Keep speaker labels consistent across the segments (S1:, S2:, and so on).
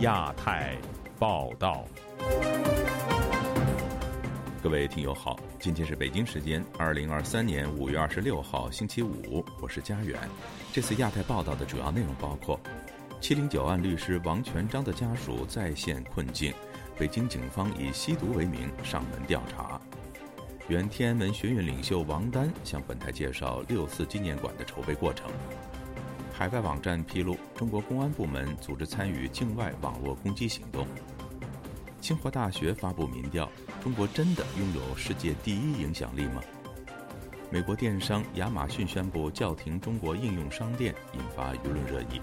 S1: 亚太报道。各位听友好，今天是北京时间二零二三年五月二十六号星期五，我是佳远。这次亚太报道的主要内容包括：七零九案律师王全章的家属再现困境，北京警方以吸毒为名上门调查；原天安门学运领袖王丹向本台介绍六四纪念馆的筹备过程；海外网站披露，中国公安部门组织参与境外网络攻击行动。清华大学发布民调：中国真的拥有世界第一影响力吗？美国电商亚马逊宣布叫停中国应用商店，引发舆论热议。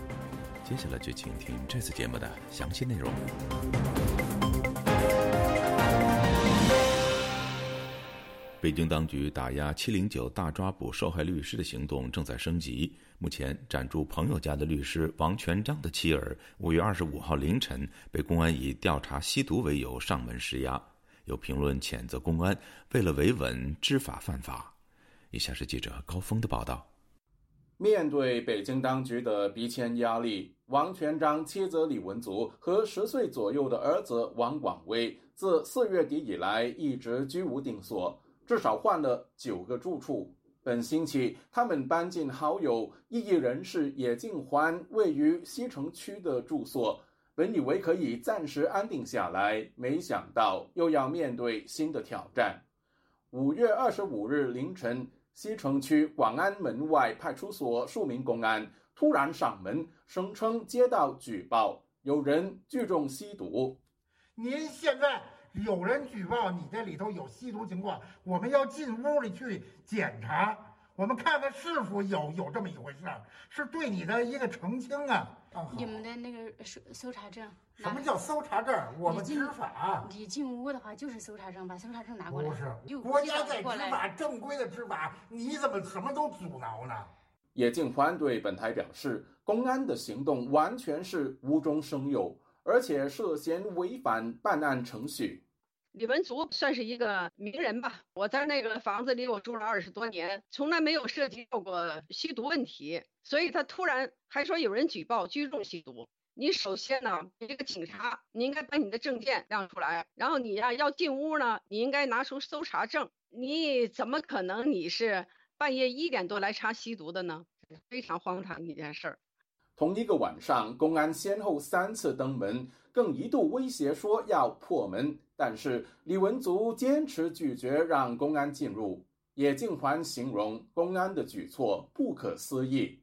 S1: 接下来就请听这次节目的详细内容。北京当局打压“七零九”大抓捕受害律师的行动正在升级。目前，暂住朋友家的律师王全章的妻儿，五月二十五号凌晨被公安以调查吸毒为由上门施压。有评论谴责公安为了维稳知法犯法。以下是记者高峰的报道：
S2: 面对北京当局的逼迁压力，王全章妻子李文足和十岁左右的儿子王广威自四月底以来一直居无定所，至少换了九个住处。本星期，他们搬进好友异议人士野静欢位于西城区的住所，本以为可以暂时安定下来，没想到又要面对新的挑战。五月二十五日凌晨，西城区广安门外派出所数名公安突然上门，声称接到举报，有人聚众吸毒。
S3: 您现在有人举报你这里头有吸毒情况，我们要进屋里去检查。我们看看是否有有这么一回事，是对你的一个澄清啊。
S4: 你们的那个搜搜查证？
S3: 什么叫搜查证？我们执法。
S4: 你进屋的话就是搜查证，把搜查证拿过来。
S3: 不是，国家在执法，正规的执法，你怎么什么都阻挠呢？
S2: 叶静欢对本台表示，公安的行动完全是无中生有，而且涉嫌违反办案程序。
S5: 李文足算是一个名人吧，我在那个房子里我住了二十多年，从来没有涉及到过吸毒问题，所以他突然还说有人举报聚众吸毒。你首先呢，你这个警察，你应该把你的证件亮出来，然后你呀要进屋呢，你应该拿出搜查证。你怎么可能你是半夜一点多来查吸毒的呢？非常荒唐一件事儿。
S2: 同一个晚上，公安先后三次登门，更一度威胁说要破门。但是李文足坚持拒绝让公安进入，叶静环形容公安的举措不可思议，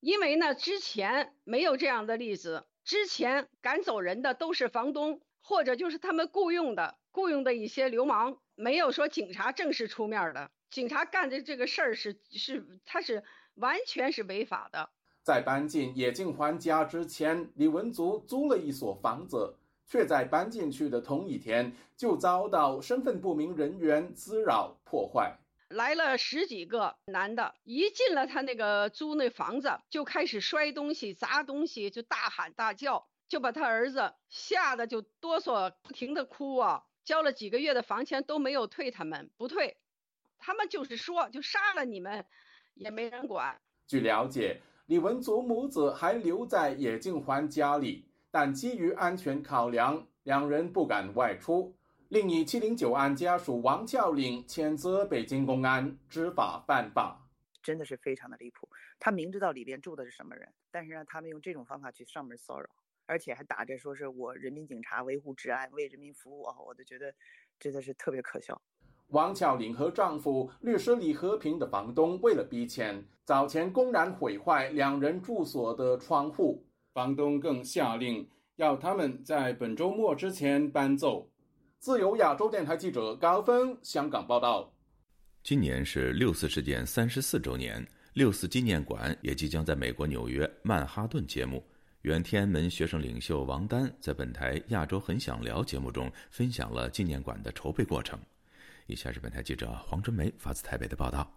S5: 因为呢之前没有这样的例子，之前赶走人的都是房东或者就是他们雇佣的雇佣的一些流氓，没有说警察正式出面的，警察干的这个事儿是是他是完全是违法的。
S2: 在搬进叶静环家之前，李文足租了一所房子。却在搬进去的同一天，就遭到身份不明人员滋扰破坏。
S5: 来了十几个男的，一进了他那个租那房子，就开始摔东西、砸东西，就大喊大叫，就把他儿子吓得就哆嗦，不停的哭啊。交了几个月的房钱都没有退，他们不退，他们就是说就杀了你们，也没人管。
S2: 据了解，李文祖母子还留在野静环家里。但基于安全考量，两人不敢外出。另一七零九案家属王俏玲谴责北京公安知法犯法，
S6: 真的是非常的离谱。他明知道里边住的是什么人，但是让他们用这种方法去上门骚扰，而且还打着说是我人民警察维护治安、为人民服务啊，我都觉得真的是特别可笑。
S2: 王巧玲和丈夫律师李和平的房东为了逼迁，早前公然毁坏两人住所的窗户。房东更下令要他们在本周末之前搬走。自由亚洲电台记者高峰香港报道。
S1: 今年是六四事件三十四周年，六四纪念馆也即将在美国纽约曼哈顿揭幕。原天安门学生领袖王丹在本台《亚洲很想聊》节目中分享了纪念馆的筹备过程。以下是本台记者黄春梅发自台北的报道。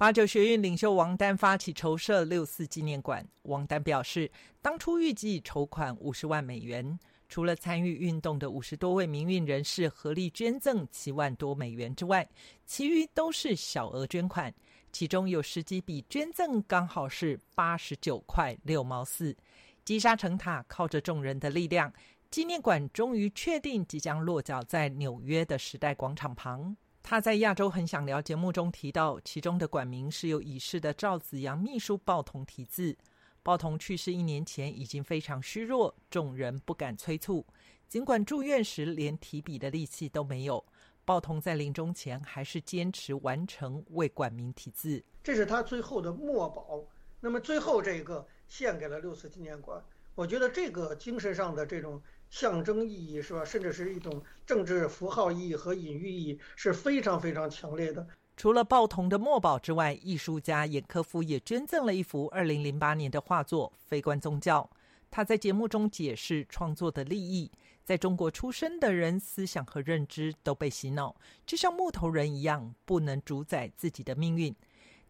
S7: 八九学运领袖王丹发起筹设六四纪念馆。王丹表示，当初预计筹款五十万美元，除了参与运动的五十多位民运人士合力捐赠七万多美元之外，其余都是小额捐款。其中有十几笔捐赠刚好是八十九块六毛四。积沙成塔，靠着众人的力量，纪念馆终于确定即将落脚在纽约的时代广场旁。他在《亚洲很想聊》节目中提到，其中的馆名是由已逝的赵子阳秘书鲍同题字。鲍同去世一年前已经非常虚弱，众人不敢催促。尽管住院时连提笔的力气都没有，鲍同在临终前还是坚持完成为馆名题字。
S8: 这是他最后的墨宝。那么最后这一个献给了六四纪念馆。我觉得这个精神上的这种象征意义是吧，甚至是一种政治符号意义和隐喻意义是非常非常强烈的。
S7: 除了报童的墨宝之外，艺术家严科夫也捐赠了一幅2008年的画作《非关宗教》。他在节目中解释创作的利益：在中国出生的人，思想和认知都被洗脑，就像木头人一样，不能主宰自己的命运。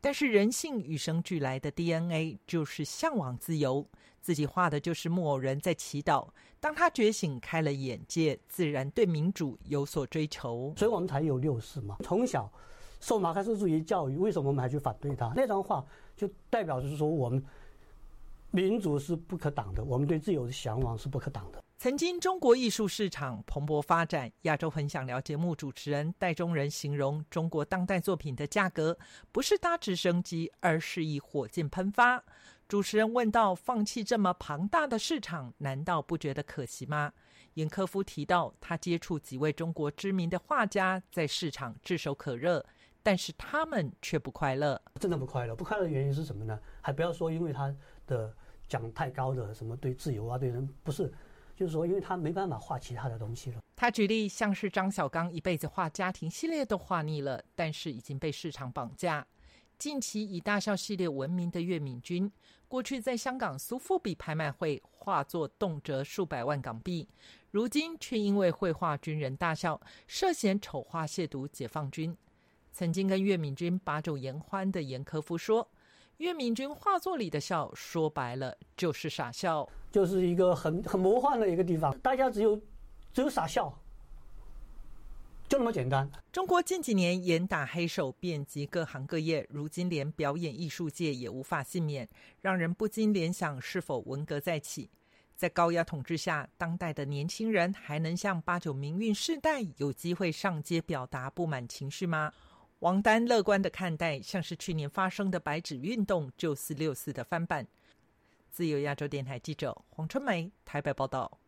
S7: 但是人性与生俱来的 DNA 就是向往自由。自己画的就是木偶人在祈祷。当他觉醒，开了眼界，自然对民主有所追求。
S9: 所以我们才有六四嘛。从小受马克思主义教育，为什么我们还去反对他？那张画就代表着说，我们民主是不可挡的，我们对自由的向往是不可挡的。
S7: 曾经中国艺术市场蓬勃发展，亚洲很想聊节目主持人戴中仁形容中国当代作品的价格不是搭直升机，而是以火箭喷发。主持人问到：“放弃这么庞大的市场，难道不觉得可惜吗？”严科夫提到，他接触几位中国知名的画家，在市场炙手可热，但是他们却不快乐。
S9: 真的不快乐，不快乐的原因是什么呢？还不要说，因为他的讲太高的什么对自由啊，对人不是，就是说，因为他没办法画其他的东西了。
S7: 他举例，像是张小刚一辈子画家庭系列都画腻了，但是已经被市场绑架。近期以大笑系列闻名的岳敏君。过去在香港苏富比拍卖会画作动辄数百万港币，如今却因为绘画军人大笑，涉嫌丑化亵渎解放军。曾经跟岳敏君把酒言欢的严科夫说：“岳敏君画作里的笑，说白了就是傻笑，
S9: 就是一个很很魔幻的一个地方，大家只有只有傻笑。”就那么简单。
S7: 中国近几年严打黑手遍及各行各业，如今连表演艺术界也无法幸免，让人不禁联想：是否文革再起？在高压统治下，当代的年轻人还能像八九民运世代有机会上街表达不满情绪吗？王丹乐观的看待，像是去年发生的白纸运动，就四六四的翻版。自由亚洲电台记者黄春梅台北报道。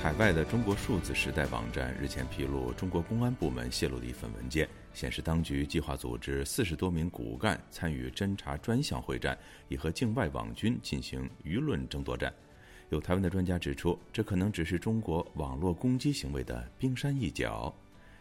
S1: 海外的中国数字时代网站日前披露，中国公安部门泄露的一份文件显示，当局计划组织四十多名骨干参与侦查专项会战，以和境外网军进行舆论争夺战。有台湾的专家指出，这可能只是中国网络攻击行为的冰山一角。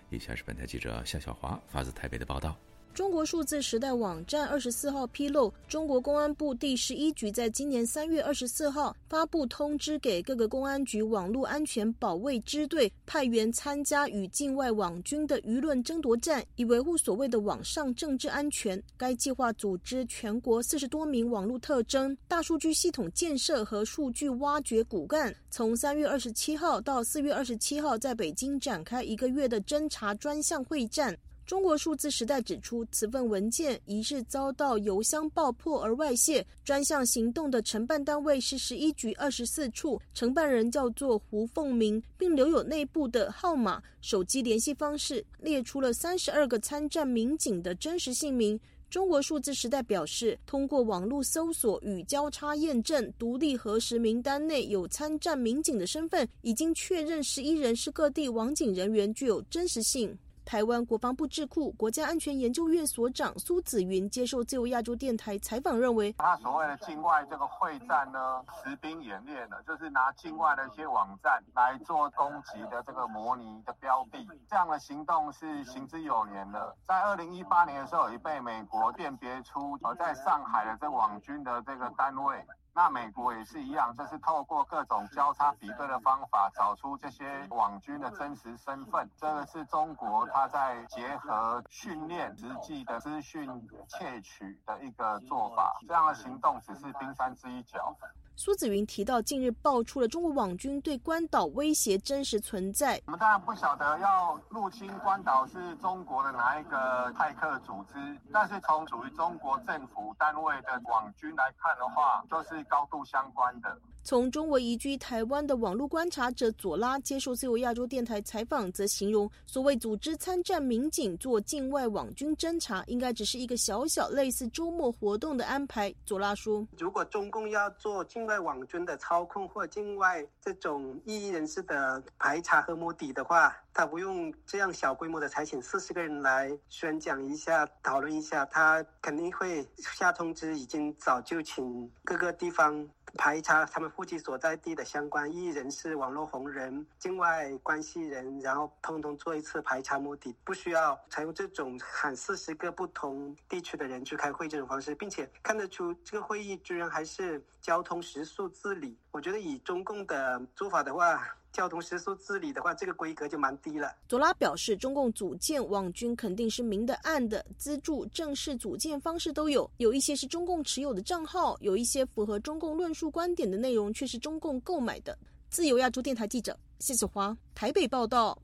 S1: 以下是本台记者夏小华发自台北的报道。
S10: 中国数字时代网站二十四号披露，中国公安部第十一局在今年三月二十四号发布通知，给各个公安局网络安全保卫支队派员参加与境外网军的舆论争夺战，以维护所谓的网上政治安全。该计划组织全国四十多名网络特征、大数据系统建设和数据挖掘骨干，从三月二十七号到四月二十七号，在北京展开一个月的侦查专项会战。中国数字时代指出，此份文件疑似遭到邮箱爆破而外泄。专项行动的承办单位是十一局二十四处，承办人叫做胡凤鸣，并留有内部的号码、手机联系方式，列出了三十二个参战民警的真实姓名。中国数字时代表示，通过网络搜索与交叉验证，独立核实名单内有参战民警的身份，已经确认十一人是各地网警人员，具有真实性。台湾国防部智库国家安全研究院所长苏子云接受自由亚洲电台采访，认为
S11: 他所谓的境外这个会战呢，实兵演练呢，就是拿境外的一些网站来做攻击的这个模拟的标的，这样的行动是行之有年的。在二零一八年的时候，已被美国辨别出呃在上海的这网军的这个单位。那美国也是一样，就是透过各种交叉比对的方法，找出这些网军的真实身份。这个是中国他在结合训练、实际的资讯窃取的一个做法。这样的行动只是冰山之一角。
S10: 苏子云提到，近日爆出了中国网军对关岛威胁真实存在。
S11: 我们当然不晓得要入侵关岛是中国的哪一个派克组织，但是从属于中国政府单位的网军来看的话，就是高度相关的。
S10: 从中国移居台湾的网络观察者左拉接受自由亚洲电台采访，则形容所谓组织参战民警做境外网军侦查，应该只是一个小小类似周末活动的安排。左拉说：“
S12: 如果中共要做境外网军的操控或境外这种异议人士的排查和摸底的话，他不用这样小规模的采请四十个人来宣讲一下、讨论一下，他肯定会下通知，已经早就请各个地方。”排查他们户籍所在地的相关异议人士、网络红人、境外关系人，然后通通做一次排查摸底，不需要采用这种喊四十个不同地区的人去开会这种方式，并且看得出这个会议居然还是交通食宿自理。我觉得以中共的做法的话。交通食宿治理的话，这个规格就蛮低了。
S10: 佐拉表示，中共组建网军肯定是明的暗的，资助、正式组建方式都有，有一些是中共持有的账号，有一些符合中共论述观点的内容却是中共购买的。自由亚洲电台记者谢子华台北报道。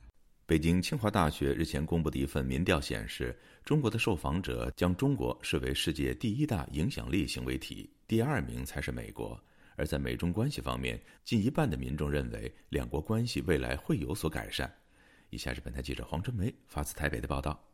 S1: 北京清华大学日前公布的一份民调显示，中国的受访者将中国视为世界第一大影响力行为体，第二名才是美国。而在美中关系方面，近一半的民众认为两国关系未来会有所改善。以下是本台记者黄春梅发自台北的报道。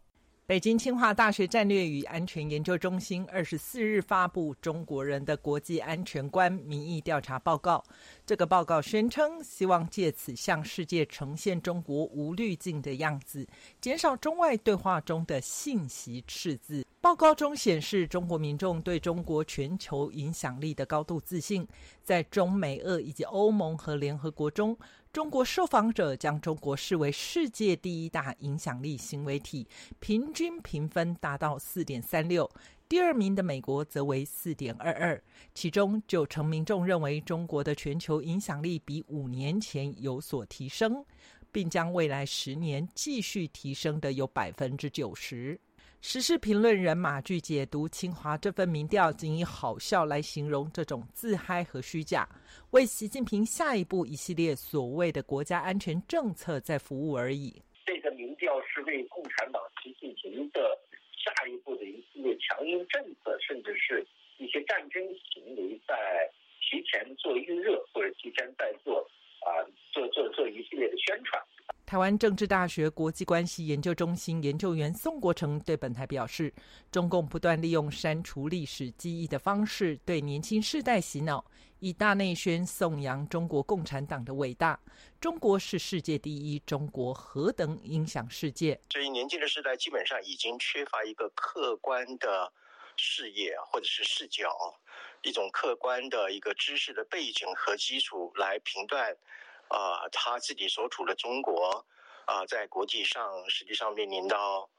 S7: 北京清华大学战略与安全研究中心二十四日发布《中国人的国际安全观民意调查报告》。这个报告宣称，希望借此向世界呈现中国无滤镜的样子，减少中外对话中的信息赤字。报告中显示，中国民众对中国全球影响力的高度自信。在中美俄以及欧盟和联合国中，中国受访者将中国视为世界第一大影响力行为体，平均评分达到四点三六。第二名的美国则为四点二二。其中，九成民众认为中国的全球影响力比五年前有所提升，并将未来十年继续提升的有百分之九十。时事评论人马具解读清华这份民调，仅以好笑来形容这种自嗨和虚假，为习近平下一步一系列所谓的国家安全政策在服务而已。
S13: 这个民调是为共产党习近平的下一步的一系列强硬政策，甚至是一些战争行为，在提前做预热，或者提前在做啊，做做做一系列的宣传。
S7: 台湾政治大学国际关系研究中心研究员宋国成对本台表示：“中共不断利用删除历史记忆的方式，对年轻世代洗脑，以大内宣颂扬中国共产党的伟大。中国是世界第一，中国何等影响世界？
S14: 这一年轻的时代基本上已经缺乏一个客观的视野或者是视角，一种客观的一个知识的背景和基础来评断。”啊，他自己所处的中国，啊，在国际上实际上面临到，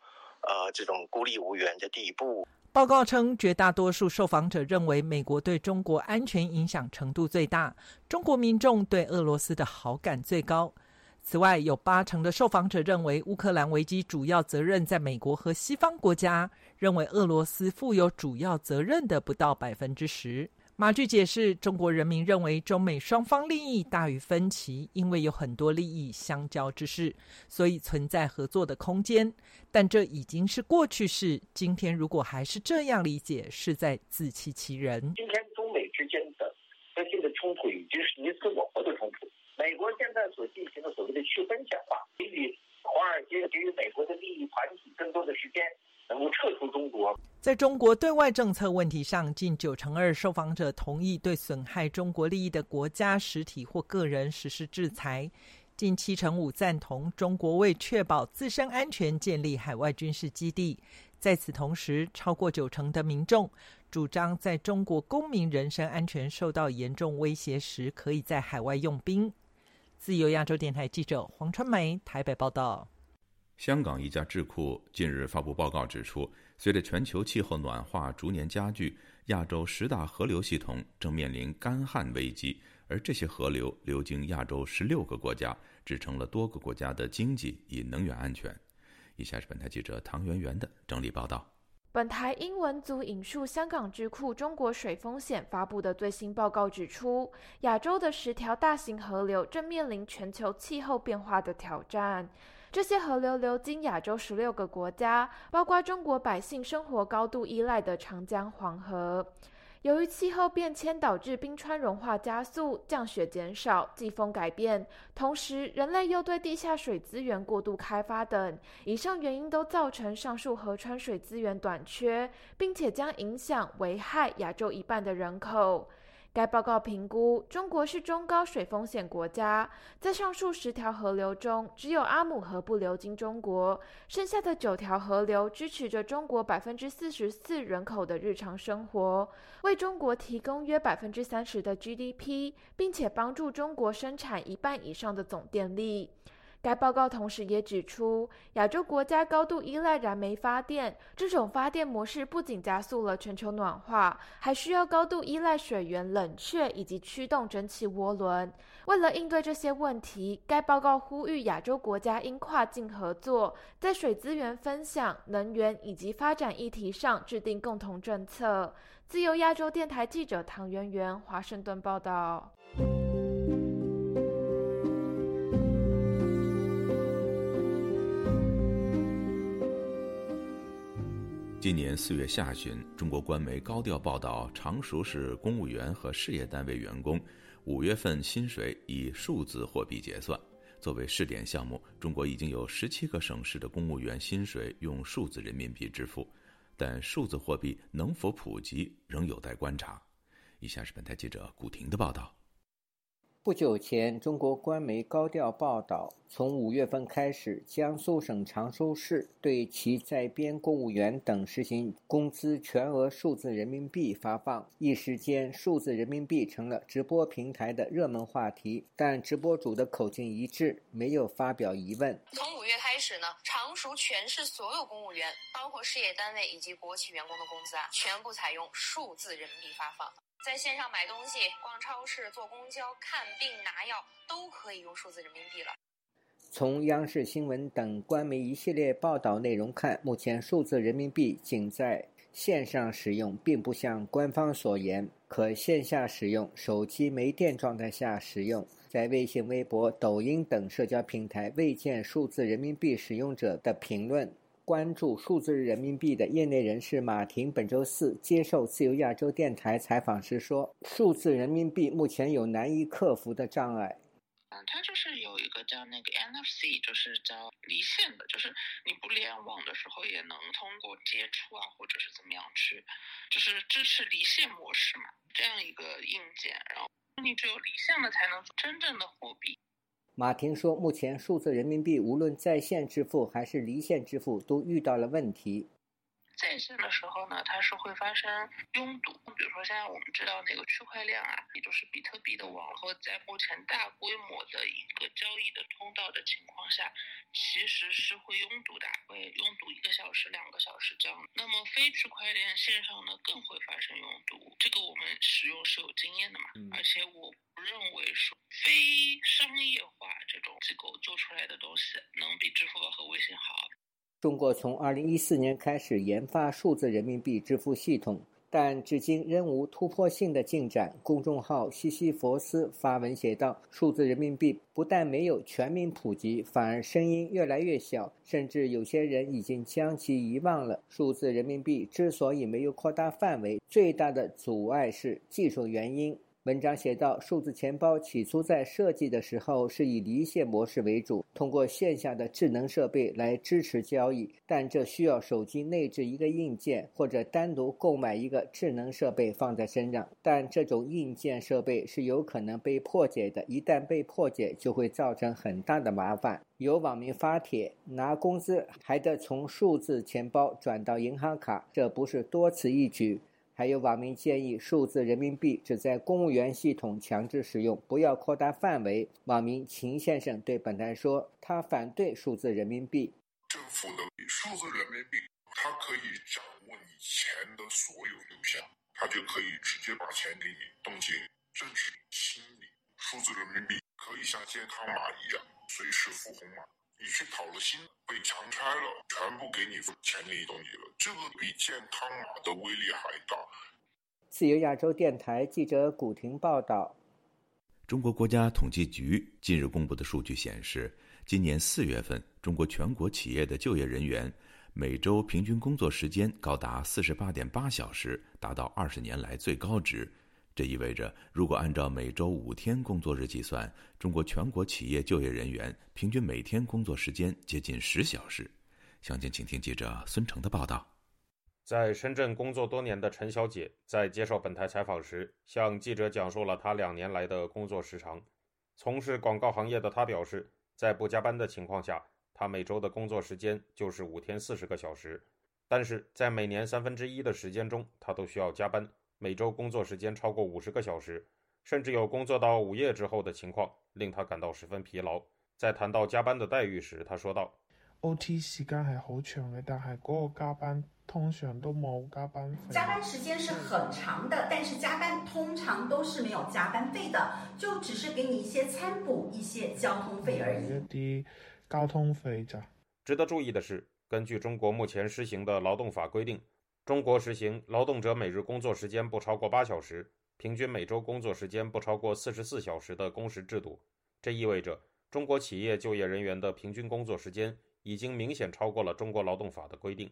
S14: 呃，这种孤立无援的地步。
S7: 报告称，绝大多数受访者认为美国对中国安全影响程度最大，中国民众对俄罗斯的好感最高。此外，有八成的受访者认为乌克兰危机主要责任在美国和西方国家，认为俄罗斯负有主要责任的不到百分之十。马俊解释，中国人民认为中美双方利益大于分歧，因为有很多利益相交之事，所以存在合作的空间。但这已经是过去式，今天如果还是这样理解，是在自欺欺人。
S13: 今天中美之间的核心的冲突已经是你死我活的冲突。美国现在所进行的所谓的去分享化，给予华尔街、给予美国的利益团体更多的时间。能够撤出中国。
S7: 在中国对外政策问题上，近九成二受访者同意对损害中国利益的国家、实体或个人实施制裁；近七成五赞同中国为确保自身安全建立海外军事基地。在此同时，超过九成的民众主张，在中国公民人身安全受到严重威胁时，可以在海外用兵。自由亚洲电台记者黄春梅台北报道。
S1: 香港一家智库近日发布报告指出，随着全球气候暖化逐年加剧，亚洲十大河流系统正面临干旱危机，而这些河流流经亚洲十六个国家，支撑了多个国家的经济与能源安全。以下是本台记者唐媛媛的整理报道。
S15: 本台英文组引述香港智库中国水风险发布的最新报告指出，亚洲的十条大型河流正面临全球气候变化的挑战。这些河流流经亚洲十六个国家，包括中国百姓生活高度依赖的长江、黄河。由于气候变迁导致冰川融化加速、降雪减少、季风改变，同时人类又对地下水资源过度开发等，以上原因都造成上述河川水资源短缺，并且将影响危害亚洲一半的人口。该报告评估，中国是中高水风险国家，在上述十条河流中，只有阿姆河不流经中国，剩下的九条河流支持着中国百分之四十四人口的日常生活，为中国提供约百分之三十的 GDP，并且帮助中国生产一半以上的总电力。该报告同时也指出，亚洲国家高度依赖燃煤发电，这种发电模式不仅加速了全球暖化，还需要高度依赖水源冷却以及驱动蒸汽涡轮。为了应对这些问题，该报告呼吁亚洲国家应跨境合作，在水资源分享、能源以及发展议题上制定共同政策。自由亚洲电台记者唐媛媛华盛顿报道。
S1: 今年四月下旬，中国官媒高调报道，常熟市公务员和事业单位员工五月份薪水以数字货币结算。作为试点项目，中国已经有十七个省市的公务员薪水用数字人民币支付，但数字货币能否普及，仍有待观察。以下是本台记者古婷的报道。
S16: 不久前，中国官媒高调报道，从五月份开始，江苏省常州市对其在编公务员等实行工资全额数字人民币发放。一时间，数字人民币成了直播平台的热门话题。但直播主的口径一致，没有发表疑问。
S17: 从五月开始呢，常熟全市所有公务员，包括事业单位以及国企员工的工资啊，全部采用数字人民币发放。在线上买东西、逛超市、坐公交、看病、拿药，都可以用数字人民币了。
S16: 从央视新闻等官媒一系列报道内容看，目前数字人民币仅在线上使用，并不像官方所言可线下使用。手机没电状态下使用，在微信、微博、抖音等社交平台未见数字人民币使用者的评论。关注数字人民币的业内人士马婷本周四接受自由亚洲电台采访时说：“数字人民币目前有难以克服的障碍。
S18: 嗯，它就是有一个叫那个 NFC，就是叫离线的，就是你不联网的时候也能通过接触啊，或者是怎么样去，就是支持离线模式嘛，这样一个硬件。然后你只有离线了，才能真正的货币。”
S16: 马婷说：“目前数字人民币无论在线支付还是离线支付都遇到了问题。
S18: 在线的时候呢，它是会发生拥堵。比如说现在我们知道那个区块链啊，也就是比特币的网络，在目前大规模的一个交易的通道的情况下，其实是会拥堵的，会拥堵一个小时、两个小时这样。那么非区块链线上呢，更会发生拥堵。这个我们使用是有经验的嘛，而且我不认为说。”非商业化这种机构做出来的东西能比支付宝和微信好。
S16: 中国从二零一四年开始研发数字人民币支付系统，但至今仍无突破性的进展。公众号西西弗斯发文写道：“数字人民币不但没有全民普及，反而声音越来越小，甚至有些人已经将其遗忘了。数字人民币之所以没有扩大范围，最大的阻碍是技术原因。”文章写道：数字钱包起初在设计的时候是以离线模式为主，通过线下的智能设备来支持交易，但这需要手机内置一个硬件或者单独购买一个智能设备放在身上。但这种硬件设备是有可能被破解的，一旦被破解，就会造成很大的麻烦。有网民发帖，拿工资还得从数字钱包转到银行卡，这不是多此一举。还有网民建议，数字人民币只在公务员系统强制使用，不要扩大范围。网民秦先生对本台说，他反对数字人民币。
S19: 政府的数字人民币，它可以掌握你钱的所有流向，它就可以直接把钱给你冻结，甚至清理。数字人民币可以像健康码一样随时付红码，你去讨了薪，被强拆了，全部给你钱给你东西了，这个比健康码的威力还大。
S16: 自由亚洲电台记者古婷报道。
S1: 中国国家统计局近日公布的数据显示，今年四月份，中国全国企业的就业人员每周平均工作时间高达四十八点八小时，达到二十年来最高值。这意味着，如果按照每周五天工作日计算，中国全国企业就业人员平均每天工作时间接近十小时。详情，请听记者孙成的报道。
S20: 在深圳工作多年的陈小姐在接受本台采访时，向记者讲述了她两年来的工作时长。从事广告行业的她表示，在不加班的情况下，她每周的工作时间就是五天四十个小时，但是在每年三分之一的时间中，她都需要加班。每周工作时间超过五十个小时，甚至有工作到午夜之后的情况，令他感到十分疲劳。在谈到加班的待遇时，他说道
S21: ：“OT 时間係好長嘅，但係嗰個加班通常都冇加班費。
S22: 加班時間是很長的，但是加班通常都是沒有加班費的，就只是給你一些餐補、一些交通費而已。
S21: 一啲交通費咋？”
S20: 值得注意的是，根據中國目前施行的勞動法規定。中国实行劳动者每日工作时间不超过八小时，平均每周工作时间不超过四十四小时的工时制度。这意味着中国企业就业人员的平均工作时间已经明显超过了中国劳动法的规定。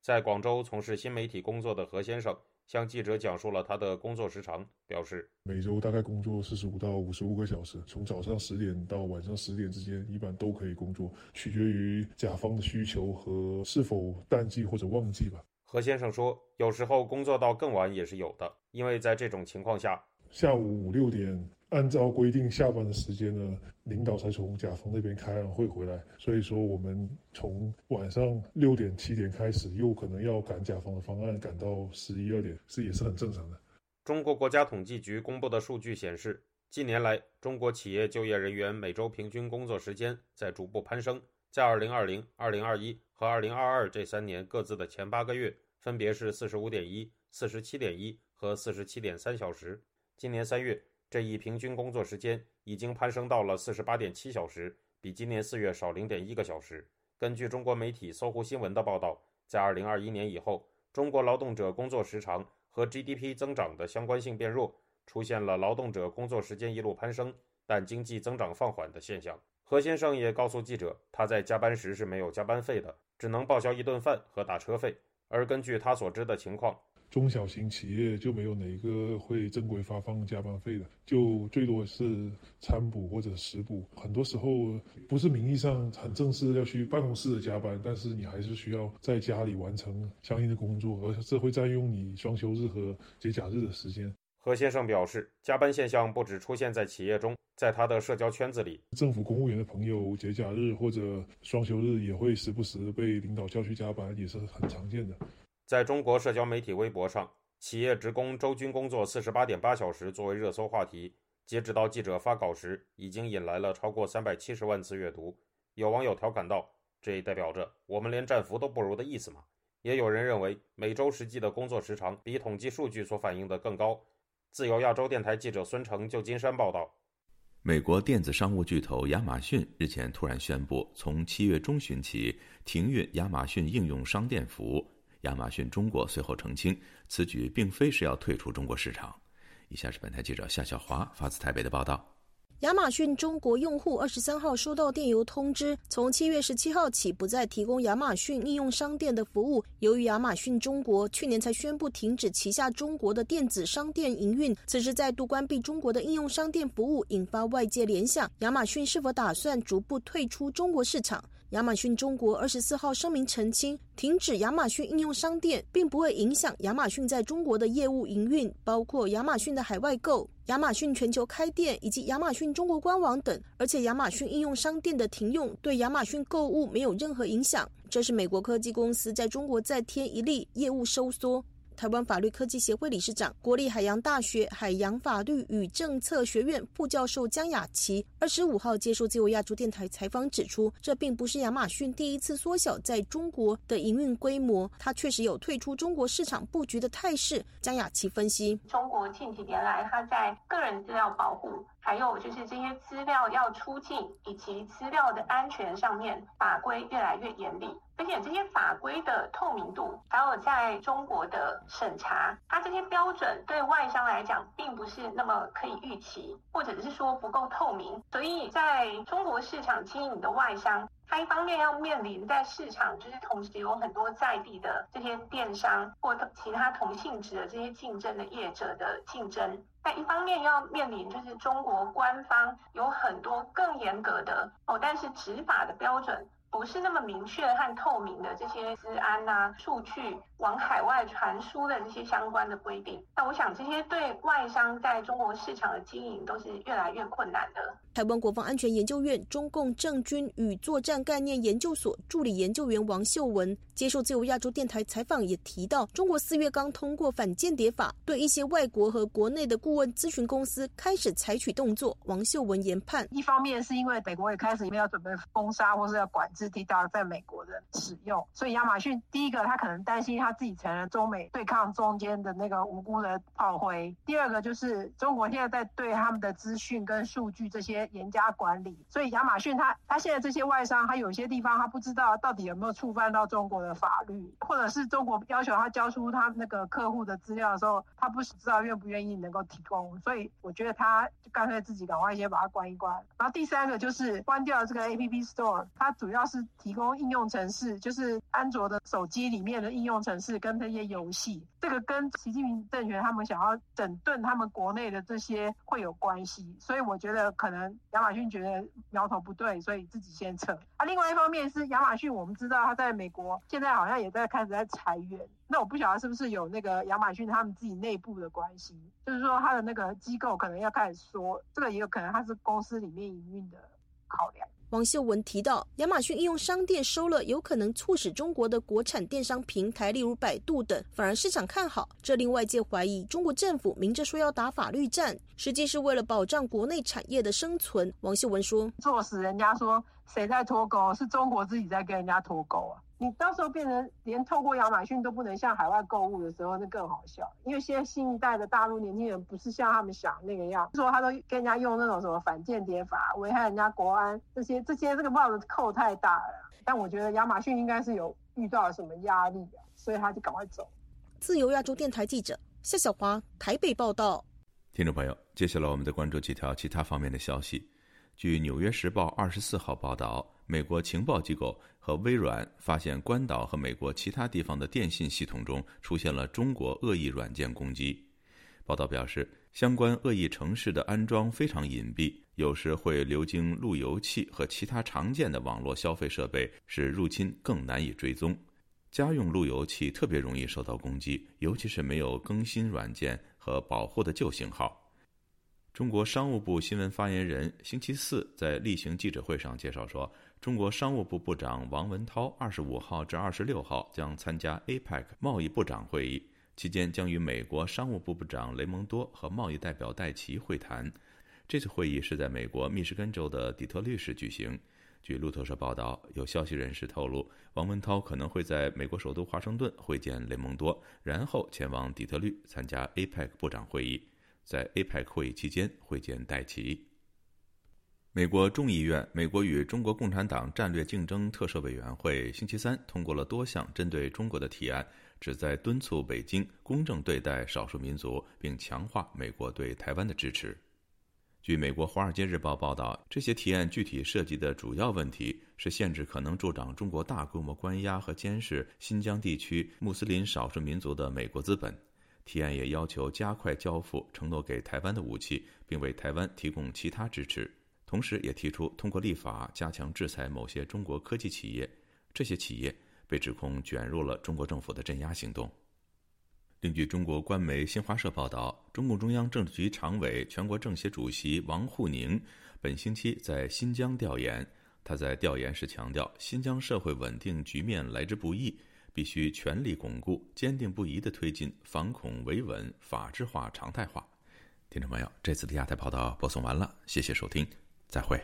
S20: 在广州从事新媒体工作的何先生向记者讲述了他的工作时长，表示
S23: 每周大概工作四十五到五十五个小时，从早上十点到晚上十点之间，一般都可以工作，取决于甲方的需求和是否淡季或者旺季吧。
S20: 何先生说：“有时候工作到更晚也是有的，因为在这种情况下，
S23: 下午五六点按照规定下班的时间呢，领导才从甲方那边开完会回来。所以说，我们从晚上六点七点开始，又可能要赶甲方的方案，赶到十一二点，是也是很正常的。”
S20: 中国国家统计局公布的数据显示，近年来中国企业就业人员每周平均工作时间在逐步攀升，在二零二零、二零二一和二零二二这三年各自的前八个月。分别是四十五点一、四十七点一和四十七点三小时。今年三月，这一平均工作时间已经攀升到了四十八点七小时，比今年四月少零点一个小时。根据中国媒体搜狐新闻的报道，在二零二一年以后，中国劳动者工作时长和 GDP 增长的相关性变弱，出现了劳动者工作时间一路攀升，但经济增长放缓的现象。何先生也告诉记者，他在加班时是没有加班费的，只能报销一顿饭和打车费。而根据他所知的情况，
S23: 中小型企业就没有哪个会正规发放加班费的，就最多是餐补或者食补。很多时候不是名义上很正式要去办公室的加班，但是你还是需要在家里完成相应的工作，而这会占用你双休日和节假日的时间。
S20: 何先生表示，加班现象不只出现在企业中，在他的社交圈子里，
S23: 政府公务员的朋友节假日或者双休日也会时不时被领导叫去加班，也是很常见的。
S20: 在中国社交媒体微博上，企业职工周均工作四十八点八小时作为热搜话题，截止到记者发稿时，已经引来了超过三百七十万次阅读。有网友调侃道：“这代表着我们连战俘都不如的意思吗？”也有人认为，每周实际的工作时长比统计数据所反映的更高。自由亚洲电台记者孙成旧金山报道：
S1: 美国电子商务巨头亚马逊日前突然宣布，从七月中旬起停运亚马逊应用商店服务。亚马逊中国随后澄清，此举并非是要退出中国市场。以下是本台记者夏小华发自台北的报道。
S10: 亚马逊中国用户二十三号收到电邮通知，从七月十七号起不再提供亚马逊应用商店的服务。由于亚马逊中国去年才宣布停止旗下中国的电子商店营运，此时再度关闭中国的应用商店服务，引发外界联想，亚马逊是否打算逐步退出中国市场？亞馬遜中國二十四號聲明澄清，停止亞馬遜應用商店並不會影響亞馬遜在中國的業務營運，包括亞馬遜的海外購。亞馬遜全球開店以及亞馬遜中國官網等，而且亞馬遜應用商店的停用對亞馬遜購物沒有任何影響。這是美國科技公司在中國再添一例業務收縮。台湾法律科技协会理事长、国立海洋大学海洋法律与政策学院副教授江雅琪二十五号接受自由亚洲电台采访指出，这并不是亚马逊第一次缩小在中国的营运规模，它确实有退出中国市场布局的态势。江雅琪分析，
S24: 中国近几年来，它在个人资料保护
S25: 还有就是这些资料要出境以及资料的安全上面法规越来越严厉。而且这些法规的透明度，还有在中国的审查，它这些标准对外商来讲，并不是那么可以预期，或者是说不够透明。所以在中国市场经营的外商，它一方面要面临在市场就是同时有很多在地的这些电商或其他同性质的这些竞争的业者的竞争，但一方面要面临就是中国官方有很多更严格的哦，但是执法的标准。不是那么明确和透明的这些资安呐、数据往海外传输的这些相关的规定，那我想这些对外商在中国市场的经营都是越来越困难的。
S10: 台湾国防安全研究院中共政军与作战概念研究所助理研究员王秀文接受自由亚洲电台采访，也提到，中国四月刚通过反间谍法，对一些外国和国内的顾问咨询公司开始采取动作。王秀文研判，
S26: 一方面是因为美国也开始因为要准备封杀或是要管制 T 大在美国的使用，所以亚马逊第一个他可能担心他自己成了中美对抗中间的那个无辜的炮灰；第二个就是中国现在在对他们的资讯跟数据这些。严加管理，所以亚马逊它它现在这些外商，它有些地方它不知道到底有没有触犯到中国的法律，或者是中国要求他交出他那个客户的资料的时候，他不知道愿不愿意能够提供，所以我觉得他就干脆自己赶快先把它关一关。然后第三个就是关掉这个 App Store，它主要是提供应用程式，就是安卓的手机里面的应用程式跟那些游戏，这个跟习近平政权他们想要整顿他们国内的这些会有关系，所以我觉得可能。亚马逊觉得苗头不对，所以自己先撤。啊，另外一方面是亚马逊，我们知道他在美国现在好像也在开始在裁员。那我不晓得是不是有那个亚马逊他们自己内部的关系，就是说他的那个机构可能要开始说，这个也有可能他是公司里面营运的考量。
S10: 王秀文提到，亚马逊应用商店收了，有可能促使中国的国产电商平台，例如百度等，反而市场看好。这令外界怀疑，中国政府明着说要打法律战，实际是为了保障国内产业的生存。王秀文说：“
S26: 做死人家说谁在脱钩，是中国自己在跟人家脱钩啊。”你到时候变成连透过亚马逊都不能向海外购物的时候，那更好笑。因为现在新一代的大陆年轻人不是像他们想那个样，说他都跟人家用那种什么反间谍法，危害人家国安，这些这些这个帽子扣太大了。但我觉得亚马逊应该是有遇到了什么压力啊，所以他就赶快走。
S10: 自由亚洲电台记者夏小华台北报道。
S1: 听众朋友，接下来我们再关注几条其他方面的消息。据《纽约时报》二十四号报道，美国情报机构和微软发现关岛和美国其他地方的电信系统中出现了中国恶意软件攻击。报道表示，相关恶意程式的安装非常隐蔽，有时会流经路由器和其他常见的网络消费设备，使入侵更难以追踪。家用路由器特别容易受到攻击，尤其是没有更新软件和保护的旧型号。中国商务部新闻发言人星期四在例行记者会上介绍说，中国商务部部长王文涛二十五号至二十六号将参加 APEC 贸易部长会议，期间将与美国商务部部长雷蒙多和贸易代表戴奇会谈。这次会议是在美国密歇根州的底特律市举行。据路透社报道，有消息人士透露，王文涛可能会在美国首都华盛顿会见雷蒙多，然后前往底特律参加 APEC 部长会议。在 APEC 会议期间会见戴奇。美国众议院美国与中国共产党战略竞争特设委员会星期三通过了多项针对中国的提案，旨在敦促北京公正对待少数民族，并强化美国对台湾的支持。据美国《华尔街日报》报道，这些提案具体涉及的主要问题是限制可能助长中国大规模关押和监视新疆地区穆斯林少数民族的美国资本。提案也要求加快交付承诺给台湾的武器，并为台湾提供其他支持。同时，也提出通过立法加强制裁某些中国科技企业。这些企业被指控卷入了中国政府的镇压行动。另据中国官媒新华社报道，中共中央政治局常委、全国政协主席王沪宁本星期在新疆调研。他在调研时强调，新疆社会稳定局面来之不易。必须全力巩固、坚定不移地推进反恐维稳、法治化常态化。听众朋友，这次的亚太报道播送完了，谢谢收听，再会。